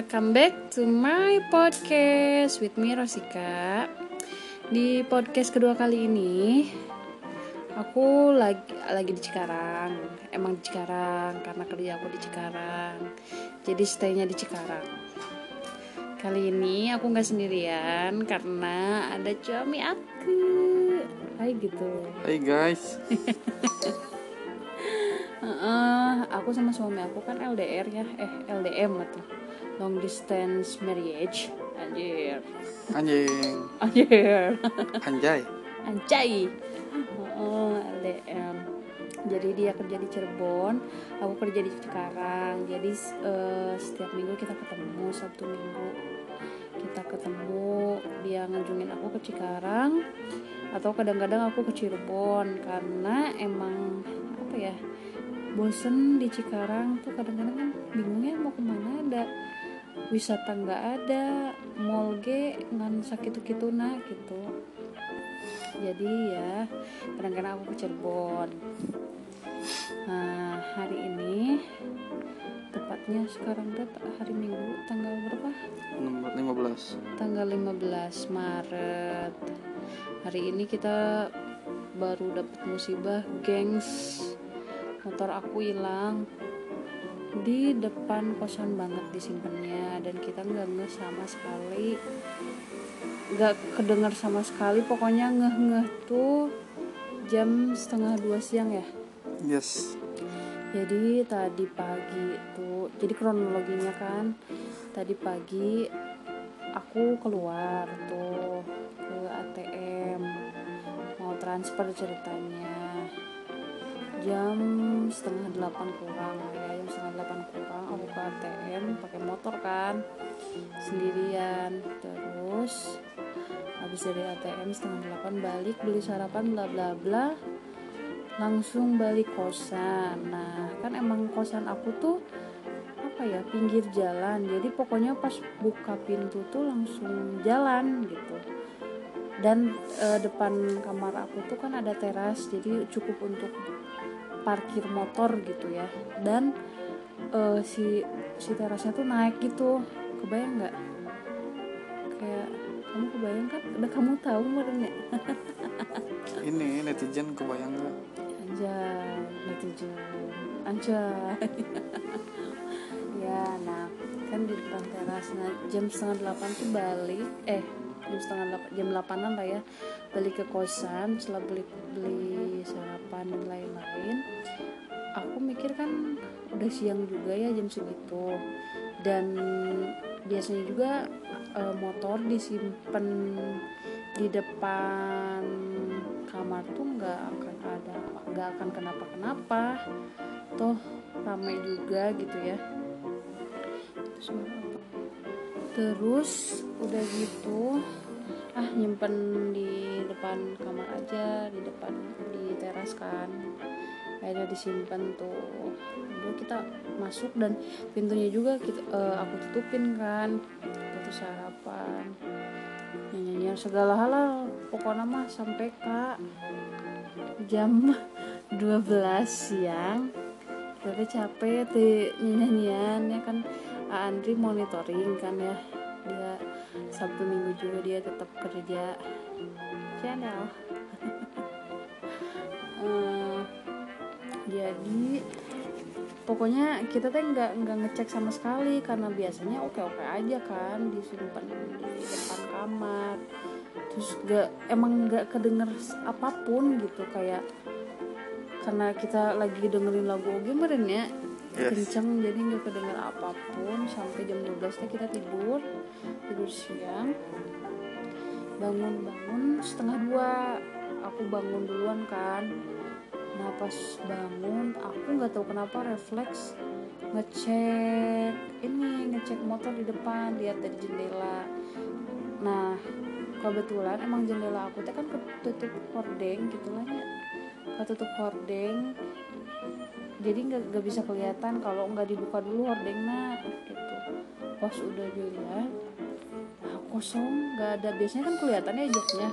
welcome back to my podcast with me Rosika. Di podcast kedua kali ini, aku lagi lagi di Cikarang. Emang di Cikarang karena kerja aku di Cikarang. Jadi stay-nya di Cikarang. Kali ini aku nggak sendirian karena ada suami aku. Hai gitu. Hai guys, Heeh, aku sama suami aku kan LDR ya, eh LDM atau long distance marriage. Anjir. anjing, Anjir. anjay, Anjay. Heeh, LDM. Jadi dia kerja di Cirebon, aku kerja di Cikarang. Jadi eh, setiap minggu kita ketemu Sabtu Minggu. Kita ketemu, dia ngunjungin aku ke Cikarang atau kadang-kadang aku ke Cirebon karena emang apa ya? bosen di Cikarang tuh kadang-kadang kan bingungnya mau ke mana ada wisata nggak ada mall ge ngan sakit gitu. Nah gitu jadi ya kadang-kadang aku ke Cirebon. Nah hari ini tepatnya sekarang udah hari Minggu tanggal berapa? Nomor 15 tanggal 15 Maret. Hari ini kita baru dapat musibah gengs. Motor aku hilang di depan kosan banget disimpannya dan kita nggak ngeh sama sekali. Nggak kedengar sama sekali pokoknya ngeh ngeh tuh jam setengah dua siang ya. Yes, jadi tadi pagi tuh jadi kronologinya kan tadi pagi aku keluar tuh ke ATM mau transfer ceritanya jam setengah delapan kurang ya jam setengah delapan kurang aku ke ATM pakai motor kan sendirian. Terus habis dari ATM setengah delapan balik beli sarapan bla bla bla langsung balik kosan. Nah kan emang kosan aku tuh apa ya pinggir jalan. Jadi pokoknya pas buka pintu tuh langsung jalan gitu. Dan eh, depan kamar aku tuh kan ada teras jadi cukup untuk parkir motor gitu ya dan eh, si si terasnya tuh naik gitu kebayang nggak kayak kamu kebayang kan udah kamu tahu meren ya ini netizen kebayang gak? Anjay, netizen. Anjay. ya, nah kan di depan teras. Nah, jam setengah delapan tuh balik. Eh, jam setengah delapan, jam delapanan lah ya. Balik ke kosan setelah beli beli sarapan dan lain-lain. Aku mikir kan udah siang juga ya jam segitu. Dan biasanya juga eh, motor disimpan di depan kamar tuh nggak akan ada nggak akan kenapa kenapa toh ramai juga gitu ya terus udah gitu ah nyimpen di depan kamar aja di depan di teras kan. Akhirnya disimpan tuh. Udah kita masuk dan pintunya juga kita, eh, aku tutupin kan. Itu sarapan nyanyi segala hal pokoknya mah sampai kak jam 12 siang. Kita capek teh nyanyian ya kan. Andri monitoring kan ya Sabtu Minggu juga dia tetap kerja channel. Eh, jadi pokoknya kita teh nggak nggak ngecek sama sekali karena biasanya oke oke aja kan disimpan di depan kamar. Terus gak emang nggak kedenger apa pun gitu kayak karena kita lagi dengerin lagu meren ya Yes. kenceng jadi nggak kedenger apa pun. Sampai jam 12 teh kita tidur. Tidur siang. Bangun bangun setengah dua. Aku bangun duluan kan. Nah pas bangun aku nggak tahu kenapa refleks ngecek ini ngecek motor di depan lihat dari jendela. Nah kebetulan emang jendela aku teh kan ketutup hordeng gitu lah ya. Ketutup hordeng jadi nggak nggak bisa kelihatan kalau nggak dibuka dulu hordengnya gitu. Pas udah dilihat nah, kosong nggak ada. Biasanya kan kelihatannya joknya.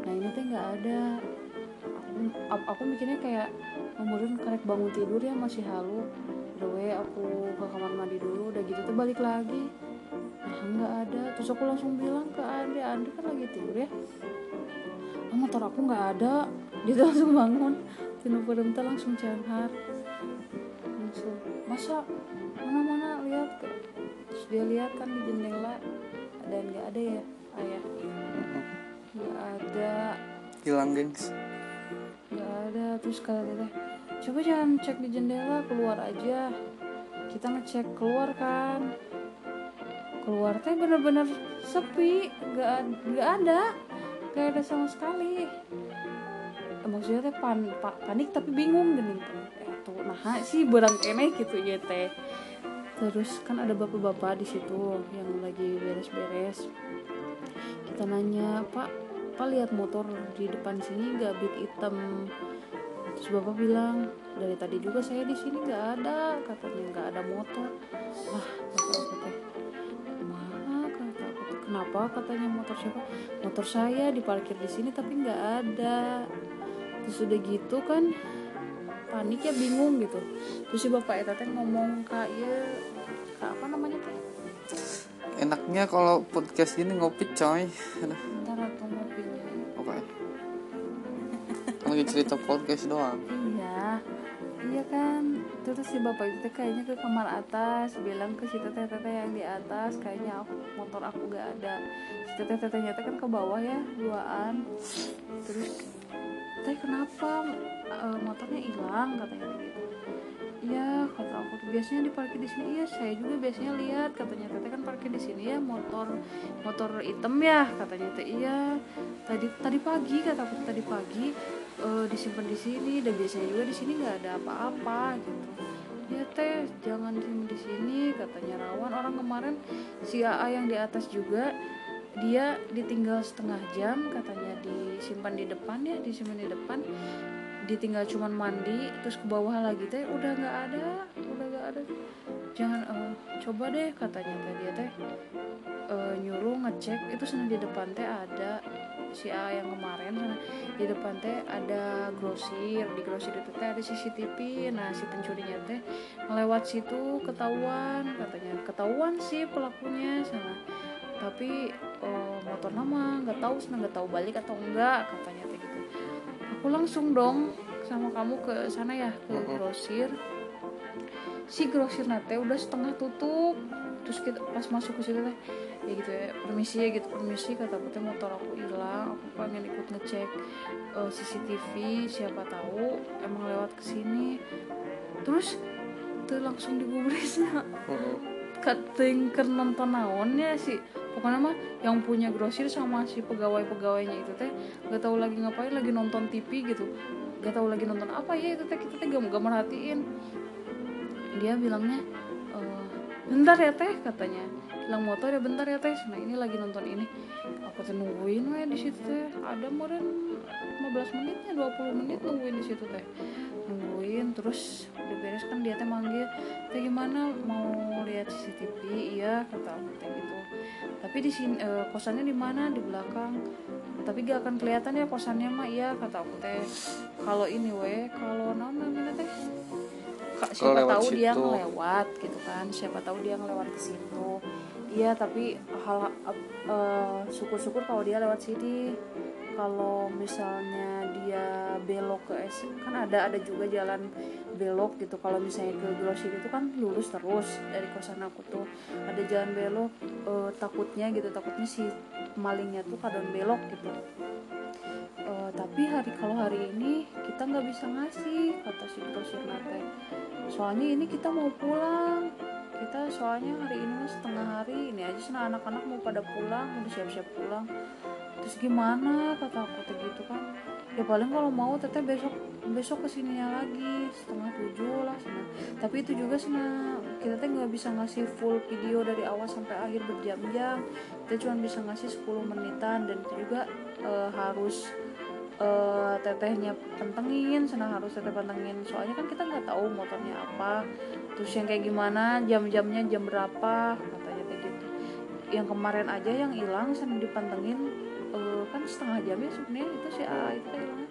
Nah ini teh nggak ada. Aku, aku, mikirnya kayak kemudian karek bangun tidur ya masih halu. Udah we aku ke kamar mandi dulu udah gitu tuh balik lagi. Nggak ada. Terus aku langsung bilang ke Andi Andi kan lagi tidur ya. Oh, motor aku nggak ada. Dia tuh langsung bangun. Tino perempuan langsung langsung masa mana mana lihat terus dia lihat kan di jendela dan nggak ada ya ayah nggak ada. Hilang gengs. Nggak ada. Terus kata teteh coba jangan cek di jendela keluar aja. Kita ngecek keluar kan. Keluar teh bener-bener sepi nggak nggak ada nggak ada sama sekali. Maksudnya teh pan, pa- panik tapi bingung gini tuh nah sih berang kene gitu ya teh. Terus kan ada bapak-bapak di situ yang lagi beres-beres. Kita nanya pak pak lihat motor di depan sini nggak big hitam terus bapak bilang dari tadi juga saya di sini nggak ada katanya nggak ada motor. Wah kenapa? katanya motor siapa? Motor saya diparkir di sini tapi nggak ada. Terus udah gitu kan panik ya bingung gitu. Terus si bapak eta teh ngomong kak ya kak apa namanya teh? Enaknya kalau podcast gini ngopi coy. Ntar atau mobilnya oke Kan lagi cerita podcast doang. Iya. Iya kan terus si bapak itu kayaknya ke kamar atas bilang ke si teteh teteh yang di atas kayaknya aku, motor aku gak ada. Si teteh tetehnya teh kan ke bawah ya duaan. Terus teh kenapa Eh, motornya hilang? katanya gitu. Iya kata aku tuh biasanya diparkir di sini. Iya saya juga biasanya lihat katanya. Teteh kan parkir di sini ya motor motor hitam ya katanya teh iya tadi tadi pagi kata aku tadi pagi eh, disimpan di sini dan biasanya juga di sini nggak ada apa-apa gitu. Ya teh jangan simpan di sini katanya rawan. Orang kemarin si AA yang di atas juga dia ditinggal setengah jam katanya disimpan di depan ya disimpan di depan. Ditinggal cuman mandi terus ke bawah lagi teh. Udah nggak ada udah nggak ada. Jangan eh, coba deh katanya tadi teh. Eh, nyuruh ngecek itu sana di depan teh ada si A yang kemarin. Sana di depan teh ada grosir di grosir itu teh ada CCTV nah si pencurinya teh ngelewat situ ketahuan katanya. Ketahuan sih pelakunya sana tapi eh, motor nama nggak tahu sana nggak tahu balik atau enggak katanya teh gitu. Aku langsung dong sama kamu ke sana ya ke grosir. Si grosir nate udah setengah tutup. Terus kita pas masuk ke situ teh ya gitu ya permisi ya gitu permisi kata aku teh motor aku hilang aku pengen ikut ngecek eh, CCTV siapa tahu emang lewat ke sini. Terus tuh langsung digubrisnya. Kating keur nonton naonnya sih. Pokoknya mah yang punya grosir sama si pegawai pegawainya itu teh gak tahu lagi ngapain lagi nonton TV gitu. Gak tahu lagi nonton apa ya itu teh kita teh gak, gak merhatiin. Dia bilangnya "Eh, bentar ya teh katanya hilang motor ya bentar ya teh. Nah ini lagi nonton ini. Aku tuh nungguin we di situ teh. Ada meren 15 menitnya 20 menit nungguin di situ teh. Nungguin terus udah beres kan dia teh manggil teh gimana? Mau lihat CCTV iya kata aku teh gitu. Tapi di sini eh, kosannya di mana? Di belakang. Tapi gak akan kelihatan ya kosannya mah iya kata aku teh. Kalau ini weh kalau non namanya teh? Siapa tahu dia situ. ngelewat gitu kan. Siapa tahu dia ngelewat ke situ iya tapi hal eh, syukur-syukur kalau dia lewat sini. Kalau misalnya dia belok ke S kan ada ada juga jalan belok gitu. Kalau misalnya ke grosir itu kan lurus terus dari kosan aku tuh. Ada jalan belok eh, takutnya gitu takutnya si malingnya tuh kadang belok gitu. Eh, tapi hari kalau hari ini kita nggak bisa ngasih kata si grosir soalnya ini kita mau pulang kita soalnya hari ini setengah hari ini aja sana anak-anak mau pada pulang udah siap-siap pulang. Terus gimana? Kata aku tuh gitu kan. Ya paling kalau mau teteh besok besok ke sininya lagi setengah tujuh lah sana tapi itu juga sana kita teh nggak bisa ngasih full video dari awal sampai akhir berjam-jam. Kita cuma bisa ngasih 10 menitan dan itu juga eh, harus eh, tetehnya pantengin sana harus teteh pantengin. Soalnya kan kita nggak tahu motornya apa. Terus yang kayak gimana jam-jamnya jam berapa katanya kayak gitu. Yang kemarin aja yang hilang sana dipantengin eh, kan setengah jam ya sebenarnya itu si A itu hilangnya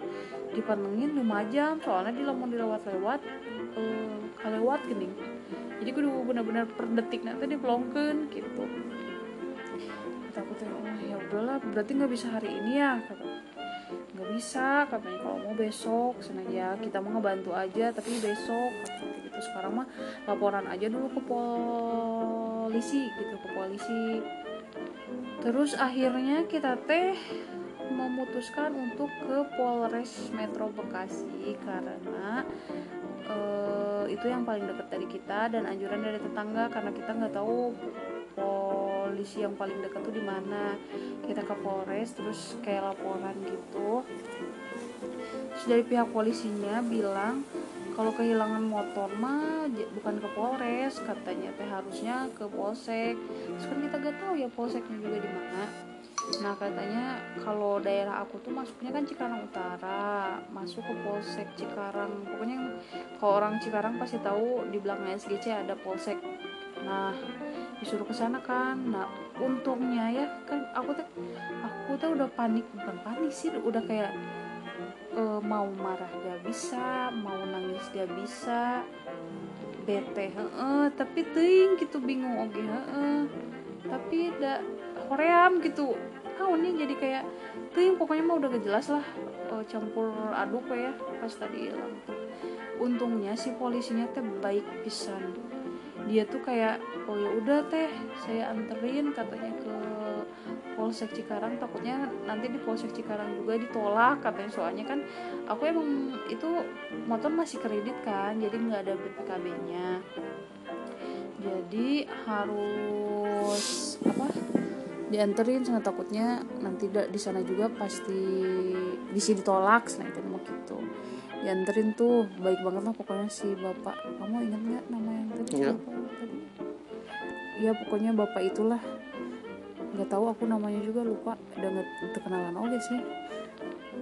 dipantengin 5 jam soalnya di lamun dilewat-lewat eh, kalewat gini. Jadi kudu bener-bener per detik nanti dipelongkeun gitu. Udahlah berarti nggak bisa hari ini ya kata nggak bisa katanya kalau mau besok senang ya. Kita mau ngebantu aja tapi besok katanya gitu. Sekarang mah laporan aja dulu ke polisi gitu ke polisi. Terus akhirnya kita teh memutuskan untuk ke Polres Metro Bekasi karena eh, itu yang paling dekat dari kita dan anjuran dari tetangga karena kita nggak tahu polisi yang paling dekat tuh di mana? Kita ke Polres terus kayak laporan gitu. Terus dari pihak polisinya bilang kalau kehilangan motor mah bukan ke Polres katanya. Teh harusnya ke Polsek. Terus kan kita gak tahu ya Polseknya juga di mana. Nah katanya kalau daerah aku tuh masuknya kan Cikarang Utara masuk ke Polsek Cikarang. Pokoknya kalau orang Cikarang pasti tahu di belakang SGC ada Polsek. Nah disuruh ke sana kan. Nah untungnya ya kan aku tuh aku tuh udah panik bukan panik sih udah kayak eh, mau marah gak bisa mau nangis gak bisa bete heeh tapi ting gitu bingung oke heeh. Tapi da hoream gitu. Tahunnya jadi kayak ting pokoknya mah udah gak jelas lah eh, campur aduk ya pas tadi hilang. Untungnya si polisinya teh baik pisan dia tuh kayak oh ya udah teh saya anterin katanya ke Polsek Cikarang. Takutnya nanti di Polsek Cikarang juga ditolak katanya. Soalnya kan aku emang itu motor masih kredit kan jadi nggak ada BPKB-nya jadi harus apa dianterin. Sangat takutnya nanti di sana juga pasti bisa ditolak. Nah itu gitu dianterin tuh baik banget lah pokoknya si bapak. Kamu ingat nggak nama yang tadi? Iya. Tadi? Ya pokoknya bapak itulah. Nggak tahu aku namanya juga lupa. Udah nggak terkenalan oke sih.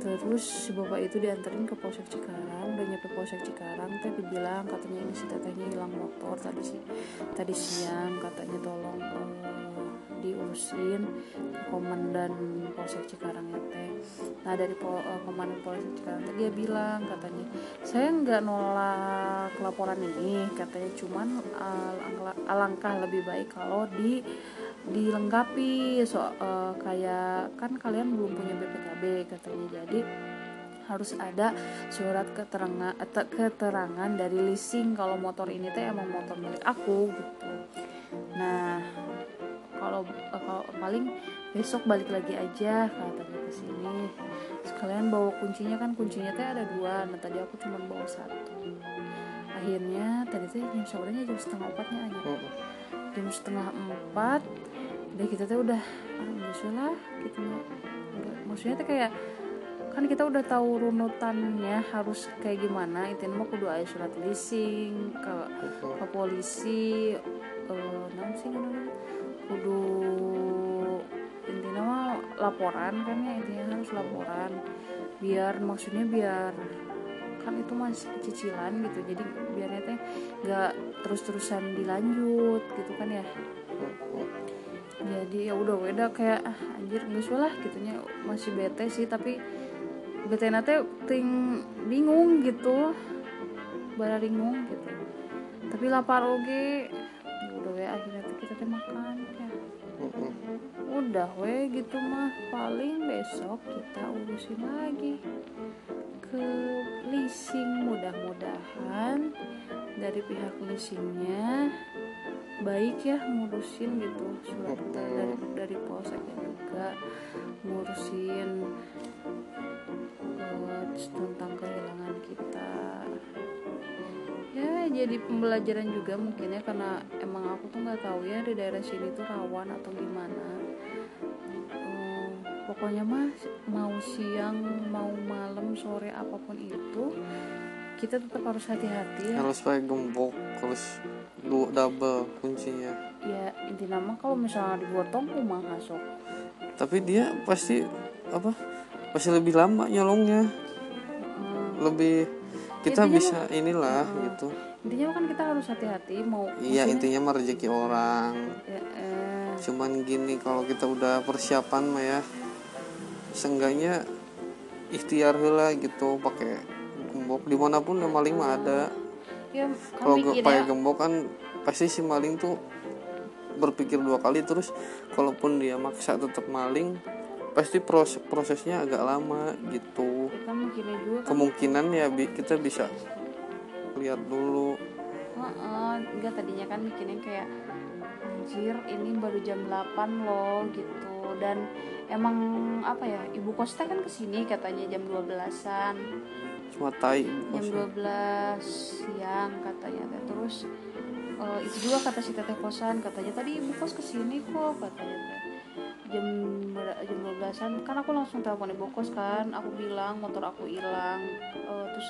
Terus si bapak itu dianterin ke Polsek Cikarang. Udah nyampe Polsek Cikarang teh dibilang katanya ini si tetehnya hilang motor tadi sih tadi siang. Katanya tolong eh, diurusin ke komandan Polsek Cikarang ya nah dari pol, eh, komandan Polsek Cikarang teh dia bilang katanya saya nggak nolak laporan ini katanya. Cuman alangkah, alangkah lebih baik kalau di dilengkapi. So eh, kayak kan kalian belum punya BPKB katanya. Jadi harus ada surat keterangan eh, keterangan dari leasing kalau motor ini teh emang motor milik aku gitu. Nah kalau kalau paling besok balik lagi aja katanya ke sini. Sekalian bawa kuncinya kan kuncinya teh ada dua. Nah tadi aku cuma bawa satu. Akhirnya tadi teh jam sorenya jam setengah empatnya aja Mm. jam setengah empat udah kita tuh udah ah lah gitu maksudnya tuh kayak kan kita udah tahu runutannya harus kayak gimana. Itu mah kudu aya surat leasing ke ke polisi eh sih namanya kudu intinya mah laporan kan ya intinya harus laporan. Biar maksudnya biar kan itu masih cicilan gitu jadi biarnya teh nggak terus-terusan dilanjut gitu kan ya. Jadi ya udah beda kayak ah, anjir nggak lah gitunya masih bete sih tapi bete nate ting bingung gitu bara bingung gitu. Tapi lapar oge ya udah we akhirnya kita teh makan. ya udah we gitu mah. Paling besok kita urusin lagi ke leasing mudah-mudahan dari pihak leasingnya baik ya ngurusin gitu surat dari dari polseknya juga ngurusin eh, tentang kehilangan kita. Ya jadi pembelajaran juga mungkin ya karena emang aku tuh nggak tahu ya di daerah sini tuh rawan atau gimana pokoknya mah mau siang mau malam sore apa pun itu kita tetap harus hati-hati ya. Harus pakai gembok harus dua double kuncinya. Ya inti nama kalau misalnya digotong rumah masuk. Tapi dia pasti apa pasti lebih lama nyolongnya. Hmm, lebih kita Intinya bisa inilah gitu. Intinya kan kita harus hati-hati mau iya intinya mah rezeki orang. Ya, eh, cuman gini kalau kita udah persiapan mah ya seenggaknya ikhtiar lah gitu pakai gembok. Di mana pun yang maling mah ada. Ya kalau pakai gembok kan pasti si maling tuh berpikir dua kali. Terus kalaupun dia maksa tetap maling pasti proses prosesnya agak lama gitu. Mikirnya juga kan. Kemungkinan ya bi- kita bisa lihat dulu. Heeh, enggak tadinya kan mikirnya kayak anjir ini baru jam 8 loh gitu dan emang apa ya ibu Kosta kan ke sini katanya jam 12-an cuma tai jam 12 siang katanya teh terus eh, itu juga kata si teteh kosan katanya tadi ibu kos ke sini kok katanya. Teh jam jam 12-an kan aku langsung telepon ibu kos kan aku bilang motor aku hilang. Eh, terus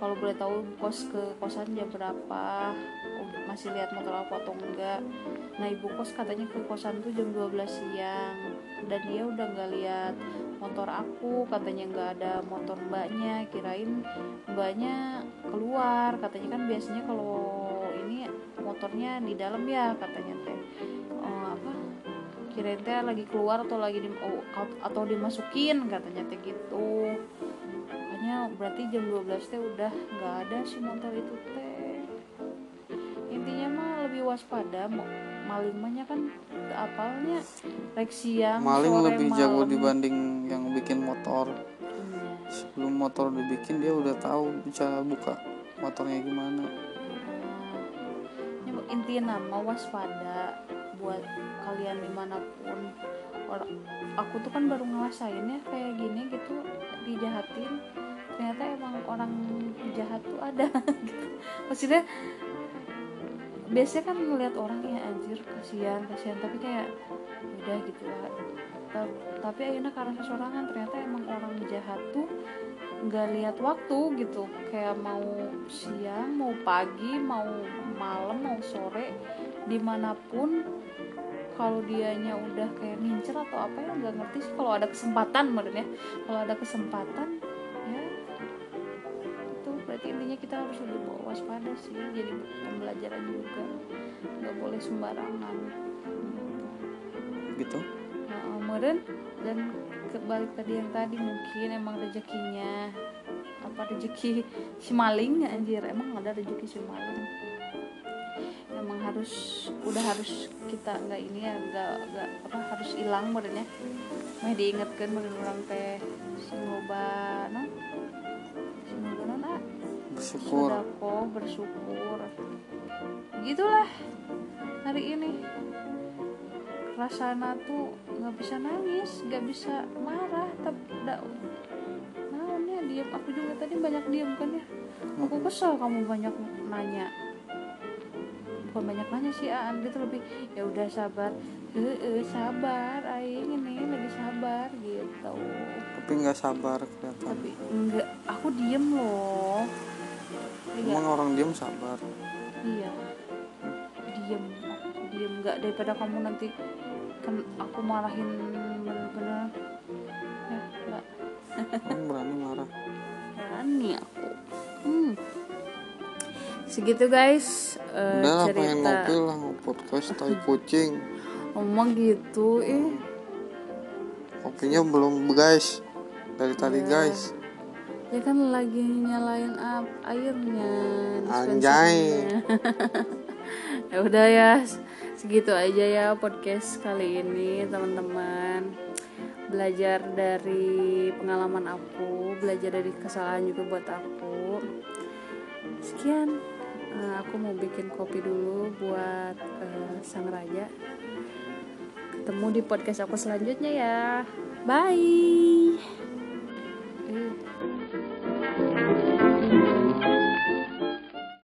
kalau boleh tahu ibu kos ke kosan jam berapa Oh, masih lihat motor aku atau enggak. Nah ibu kos katanya ke kosan tuh jam 12 siang dan dia udah nggak lihat motor aku katanya nggak ada motor mbaknya kirain mbaknya keluar. Katanya kan biasanya kalau ini motornya di dalam ya katanya teh. Eh, apa? Kirain teh lagi keluar atau lagi di, oh, atau dimasukin katanya teh gitu. Makanya berarti jam 12 teh udah nggak ada si motor itu teh. Intinya mah lebih waspada mau maling mahnya kan apalnya rek siang maling sore, lebih jago malam. dibanding yang bikin motor Iya. sebelum motor dibikin dia udah tahu bisa buka motornya gimana Ya, intinya nama waspada buat kalian di mana pun orang aku tuh kan baru ngerasain ya kayak gini gitu dijahatin ternyata emang orang jahat tuh ada gitu. maksudnya biasanya kan ngeliat orang ya anjir kasihan kasihan. Tapi kayak udah gitu lah. Ta- tapi akhirnya karena seseorangan ternyata emang orang jahat tuh nggak lihat waktu gitu. Kayak mau siang mau pagi mau malam mau sore di mana pun kalau dianya udah kayak ngincer atau apa ya nggak ngerti sih. Kalau ada kesempatan maksudnya. Kalau ada kesempatan kita harus lebih bawa waspada sih jadi pembelajaran juga. Nggak boleh sembarangan. Gitu? Nah, kemudian dan kebalik tadi yang tadi mungkin emang rezekinya apa rezeki si maling anjir emang ada rezeki si maling. Emang harus udah harus kita nggak ini ya nggak nggak apa harus hilang modelnya mah diingatkan model orang teh si loba non bersyukur. Sodako bersyukur. Gitulah hari ini. Rasana tuh nggak bisa nangis nggak bisa marah tapi tidak naonnya diam aku juga tadi banyak diam kan ya. Aku kesel kamu banyak nanya. Bukan banyak nanya sih Aan gitu lebih ya udah sabar. Eh sabar aing ini lagi sabar gitu. Tapi nggak sabar kelihatan. Tapi enggak aku diem loh. Emang orang diem sabar Iya. Diem, aku diem nggak daripada kamu nanti kan aku marahin bener-bener. Ya, nggak berani marah berani aku. Hmm. Segitu guys eh, udah lah pengen cerita. ngopi lah podcast tai kucing Omong gitu, eh. kopinya belum guys dari tadi Iya. guys Ya kan lagi nyalain up airnya. Anjay. ya udah ya, segitu aja ya podcast kali ini teman-teman. Belajar dari pengalaman aku, belajar dari kesalahan juga buat aku. Sekian, eh, aku mau bikin kopi dulu buat eh, sang raja. Ketemu di podcast aku selanjutnya ya. Bye. Thank you.